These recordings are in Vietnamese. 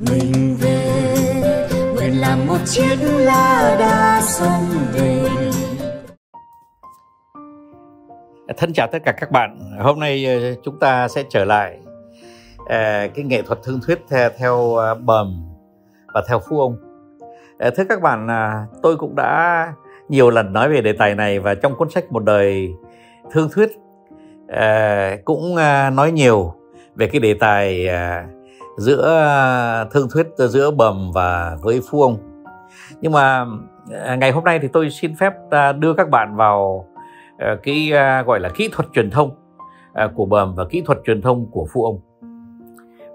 mình về. Nguyện làm một chiếc lá đa sông về. Thân chào tất cả các bạn. Hôm nay ờ, chúng ta sẽ trở lại ờ, cái nghệ thuật thương thuyết theo, theo ờ, bầm và theo phu ông. Thưa các bạn à, tôi cũng đã nhiều lần nói về đề tài này và trong cuốn sách một đời thương thuyết cũng nói nhiều về cái đề tài à, giữa à, thương thuyết giữa bầm và với phu ông. Nhưng mà à, ngày hôm nay thì tôi xin phép à, đưa các bạn vào cái gọi là kỹ thuật truyền thông của bầm và kỹ thuật truyền thông của phu ông.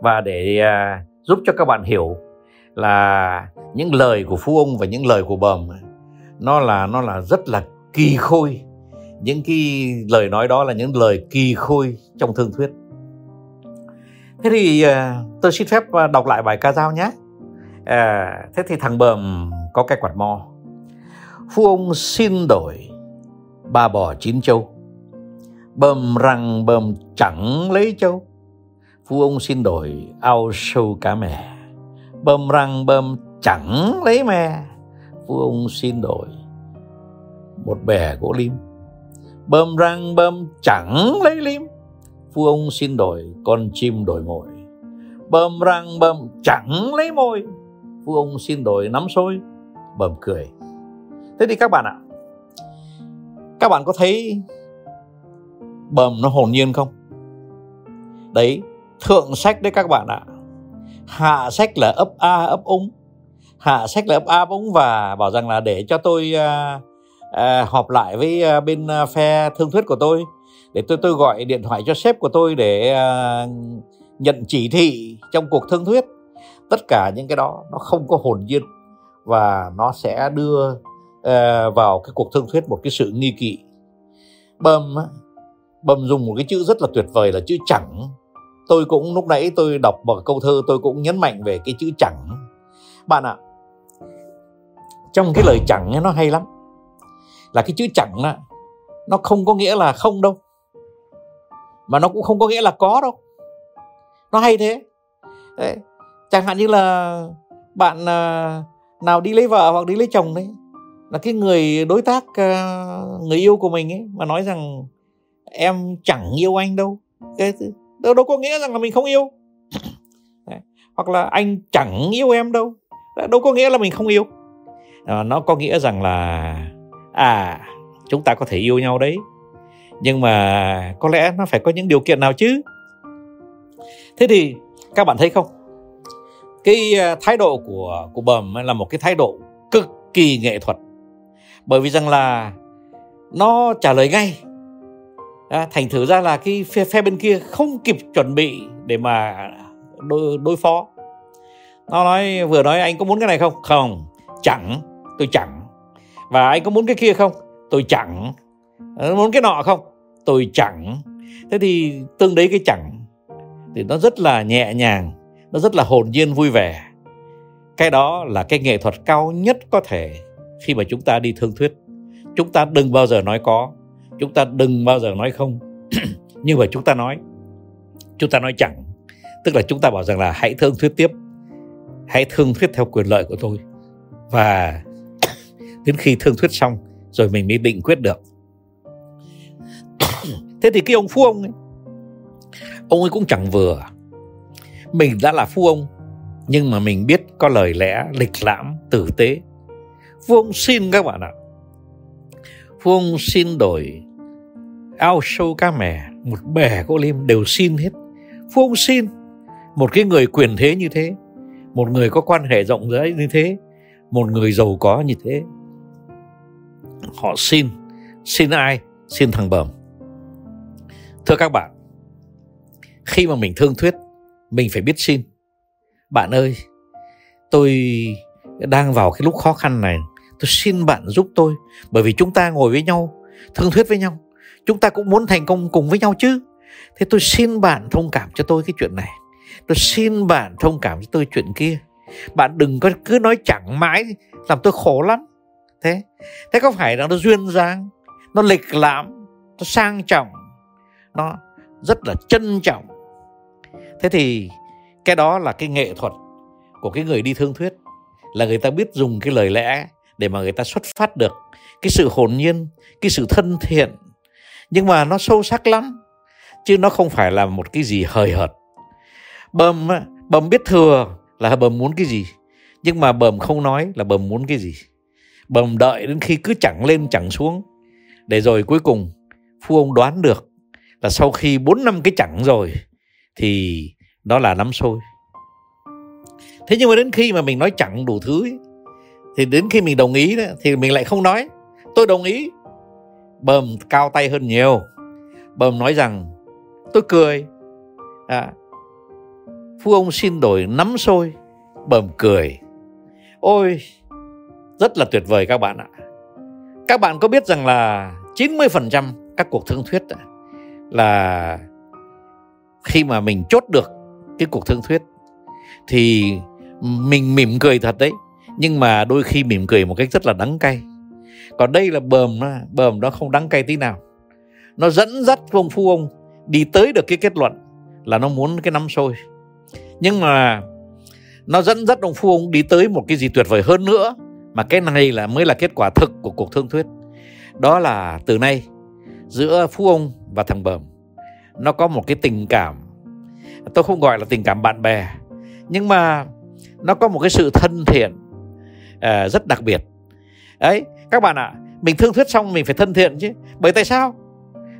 Và để giúp cho các bạn hiểu là những lời của phu ông và những lời của bầm, nó là nó là rất là kỳ khôi. Những cái lời nói đó là những lời kỳ khôi trong thương thuyết thế thì ờ, tôi xin phép ờ, đọc lại bài ca dao nhé. À, thế thì thằng bờm có cái quạt mo. Phu ông xin đổi ba bò chín châu. Bờm răng bờm chẳng lấy châu. Phu ông xin đổi ao sâu cá mè. Bơm răng bơm chẳng lấy mè. Phu ông xin đổi một bè gỗ lim. Bơm răng bơm chẳng lấy lim phu ông xin đổi con chim đổi mồi. Bơm răng bơm chẳng lấy môi. phu ông xin đổi nắm sôi, bơm cười. Thế thì các bạn ạ các bạn có thấy bầm nó hồn nhiên không? Đấy thượng sách đấy các bạn ạ. Hạ sách là ấp a ấp úng. Hạ sách là ấp a ấp úng và bảo rằng là để cho tôi uh, Ờ, họp lại với uh, bên uh, phe thương thuyết của tôi. Để tôi tôi gọi điện thoại cho sếp của tôi để uh, nhận chỉ thị trong cuộc thương thuyết. Tất cả những cái đó nó không có hồn nhiên và nó sẽ đưa uh, vào cái cuộc thương thuyết một cái sự nghi kỵ. Bầm bầm dùng một cái chữ rất là tuyệt vời là chữ chẳng. Tôi cũng lúc nãy tôi đọc một câu thơ tôi cũng nhấn mạnh về cái chữ chẳng. Bạn ạ à, trong cái lời chẳng ấy, nó hay lắm là cái chữ chẳng á nó không có nghĩa là không đâu. Mà nó cũng không có nghĩa là có đâu. Nó hay thế. Đấy. chẳng hạn như là bạn à, nào đi lấy vợ hoặc đi lấy chồng đấy là cái người đối tác à, người yêu của mình ấy mà nói rằng em chẳng yêu anh đâu. Cái đâu, đâu có nghĩa rằng là mình không yêu. Hoặc là anh chẳng yêu em đâu. Đâu có nghĩa là mình không yêu. À, nó có nghĩa rằng là à chúng ta có thể yêu nhau đấy. Nhưng mà có lẽ nó phải có những điều kiện nào chứ? Thế thì các bạn thấy không? Cái à, thái độ của của bầm là một cái thái độ cực kỳ nghệ thuật. Bởi vì rằng là nó trả lời ngay. À, thành thử ra là cái phe, phe bên kia không kịp chuẩn bị để mà đối, đối phó. Nó nói vừa nói anh có muốn cái này không? Không chẳng tôi chẳng và anh có muốn cái kia không? Tôi chẳng. Ờ, muốn cái nọ không? Tôi chẳng. Thế thì tương đấy cái chẳng thì nó rất là nhẹ nhàng, nó rất là hồn nhiên vui vẻ. Cái đó là cái nghệ thuật cao nhất có thể khi mà chúng ta đi thương thuyết. Chúng ta đừng bao giờ nói có, chúng ta đừng bao giờ nói không. Nhưng mà chúng ta nói, chúng ta nói chẳng. Tức là chúng ta bảo rằng là hãy thương thuyết tiếp, hãy thương thuyết theo quyền lợi của tôi. Và đến khi thương thuyết xong rồi mình mới định quyết được thế thì cái ông phu ông ấy ông ấy cũng chẳng vừa mình đã là phu ông nhưng mà mình biết có lời lẽ lịch lãm tử tế Phu ông xin các bạn ạ. Phu ông xin đổi ao sâu cá mè, một bè gỗ lim đều xin hết. Phu ông xin một cái người quyền thế như thế, một người có quan hệ rộng rãi như thế, một người giàu có như thế. Họ xin, xin ai? Xin thằng bờm. Thưa các bạn, khi mà mình thương thuyết, mình phải biết xin. Bạn ơi, tôi đang vào cái lúc khó khăn này tôi xin bạn giúp tôi bởi vì chúng ta ngồi với nhau thương thuyết với nhau chúng ta cũng muốn thành công cùng với nhau chứ thế tôi xin bạn thông cảm cho tôi cái chuyện này tôi xin bạn thông cảm cho tôi chuyện kia bạn đừng có cứ nói chẳng mãi làm tôi khổ lắm thế thế có phải là nó duyên dáng, nó lịch lãm, nó sang trọng, nó rất là trân trọng? Thế thì cái đó là cái nghệ thuật của cái người đi thương thuyết, là người ta biết dùng cái lời lẽ để mà người ta xuất phát được cái sự hồn nhiên, cái sự thân thiện. Nhưng mà nó sâu sắc lắm, chứ nó không phải là một cái gì hời hợt. Bầm bầm biết thừa là bầm muốn cái gì, nhưng mà bầm không nói là bầm muốn cái gì bầm đợi đến khi cứ chẳng lên chẳng xuống. Để rồi cuối cùng phu ông đoán được là sau khi 4 năm cái chẳng rồi thì đó là nắm sôi thế nhưng mà đến khi mà mình nói chẳng đủ thứ ấy, thì đến khi mình đồng ý đó, thì mình lại không nói. Tôi đồng ý. Bầm cao tay hơn nhiều. Bầm nói rằng tôi cười. À, phu ông xin đổi nắm sôi bầm cười. Ôi rất là tuyệt vời các bạn ạ. Các bạn có biết rằng là 90% các cuộc thương thuyết là khi mà mình chốt được cái cuộc thương thuyết thì mình mỉm cười thật đấy, nhưng mà đôi khi mỉm cười một cách rất là đắng cay. Còn đây là bờm bờm nó không đắng cay tí nào. Nó dẫn dắt ông phu ông đi tới được cái kết luận là nó muốn cái nắm sôi. Nhưng mà nó dẫn dắt ông phu ông đi tới một cái gì tuyệt vời hơn nữa mà cái này là mới là kết quả thực của cuộc thương thuyết. Đó là từ nay giữa phú ông và thằng bờm nó có một cái tình cảm. Tôi không gọi là tình cảm bạn bè nhưng mà nó có một cái sự thân thiện uh, rất đặc biệt. Ấy các bạn ạ à, mình thương thuyết xong mình phải thân thiện chứ. Bởi tại sao?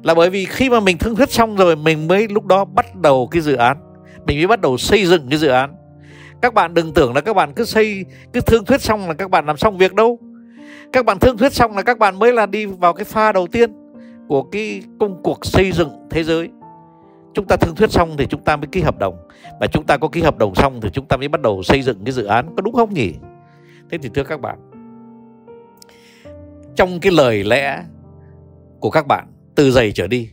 Là bởi vì khi mà mình thương thuyết xong rồi mình mới lúc đó bắt đầu cái dự án. Mình mới bắt đầu xây dựng cái dự án các bạn đừng tưởng là các bạn cứ xây, cứ thương thuyết xong là các bạn làm xong việc đâu. Các bạn thương thuyết xong là các bạn mới là đi vào cái pha đầu tiên của cái công cuộc xây dựng thế giới. Chúng ta thương thuyết xong thì chúng ta mới ký hợp đồng. Và chúng ta có ký hợp đồng xong thì chúng ta mới bắt đầu xây dựng cái dự án, có đúng không nhỉ? Thế thì thưa các bạn, trong cái lời lẽ của các bạn, từ giày trở đi,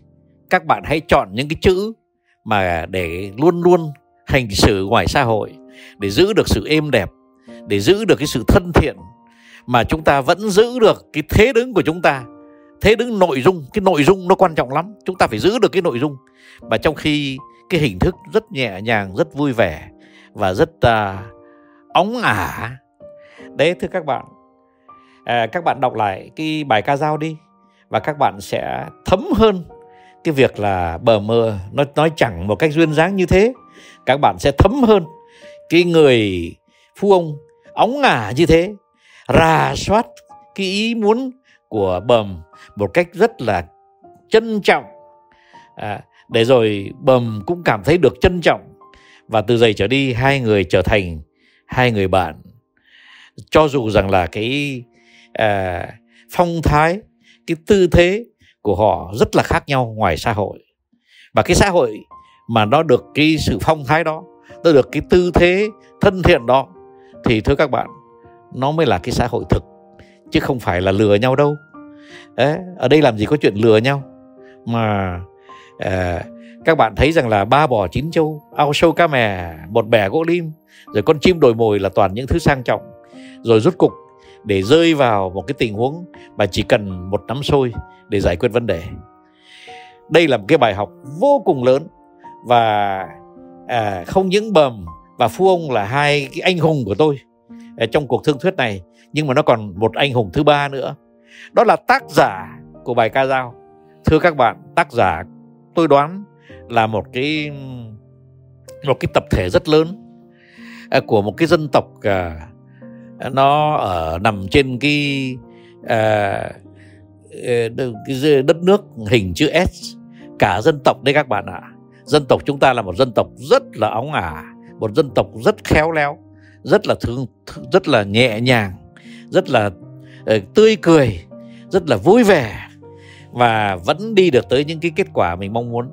các bạn hãy chọn những cái chữ mà để luôn luôn hành xử ngoài xã hội để giữ được sự êm đẹp để giữ được cái sự thân thiện mà chúng ta vẫn giữ được cái thế đứng của chúng ta. Thế đứng nội dung cái nội dung nó quan trọng lắm. Chúng ta phải giữ được cái nội dung. Mà trong khi cái hình thức rất nhẹ nhàng rất vui vẻ và rất uh, óng ả. Đấy thưa các bạn. À, các bạn đọc lại cái bài ca dao đi và các bạn sẽ thấm hơn cái việc là bờ mờ nó nói chẳng một cách duyên dáng như thế. Các bạn sẽ thấm hơn cái người phu ông óng ngả như thế rà soát cái ý muốn của bầm một cách rất là trân trọng. À, để rồi bầm cũng cảm thấy được trân trọng. Và từ giây trở đi hai người trở thành hai người bạn. Cho dù rằng là cái à, phong thái cái tư thế của họ rất là khác nhau ngoài xã hội. Và cái xã hội mà nó được cái sự phong thái đó nó được cái tư thế thân thiện đó thì thưa các bạn nó mới là cái xã hội thực chứ không phải là lừa nhau đâu. Đấy, ở đây làm gì có chuyện lừa nhau? Mà à, các bạn thấy rằng là ba bò chín châu ao sâu cá mè một bè gỗ lim rồi con chim đồi mồi là toàn những thứ sang trọng. Rồi rút cục để rơi vào một cái tình huống mà chỉ cần một nắm sôi để giải quyết vấn đề. Đây là một cái bài học vô cùng lớn và à, không những bầm và phu ông là hai cái anh hùng của tôi à, trong cuộc thương thuyết này nhưng mà nó còn một anh hùng thứ ba nữa đó là tác giả của bài ca dao thưa các bạn tác giả tôi đoán là một cái một cái tập thể rất lớn à, của một cái dân tộc à, nó ở nằm trên cái à, ờ, cái đất nước hình chữ S cả dân tộc đấy các bạn ạ à dân tộc chúng ta là một dân tộc rất là óng ả một dân tộc rất khéo léo rất là thương rất là nhẹ nhàng rất là ờ, tươi cười rất là vui vẻ và vẫn đi được tới những cái kết quả mình mong muốn.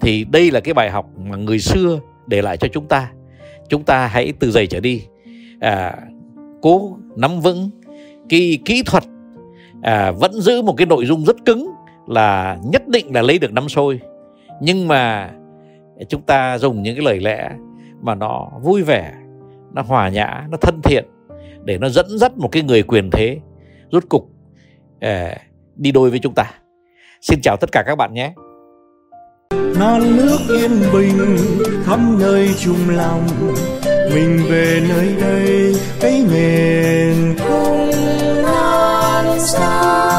Thì đây là cái bài học mà người xưa để lại cho chúng ta. Chúng ta hãy từ giày trở đi à, cố nắm vững cái kỹ thuật à, vẫn giữ một cái nội dung rất cứng là nhất định là lấy được năm sôi nhưng mà chúng ta dùng những cái lời lẽ mà nó vui vẻ nó hòa nhã nó thân thiện để nó dẫn dắt một cái người quyền thế rút cục eh, đi đôi với chúng ta. Xin chào tất cả các bạn nhé. Non nước yên bình khắp nơi chung lòng mình về nơi đây cái miền không non xa.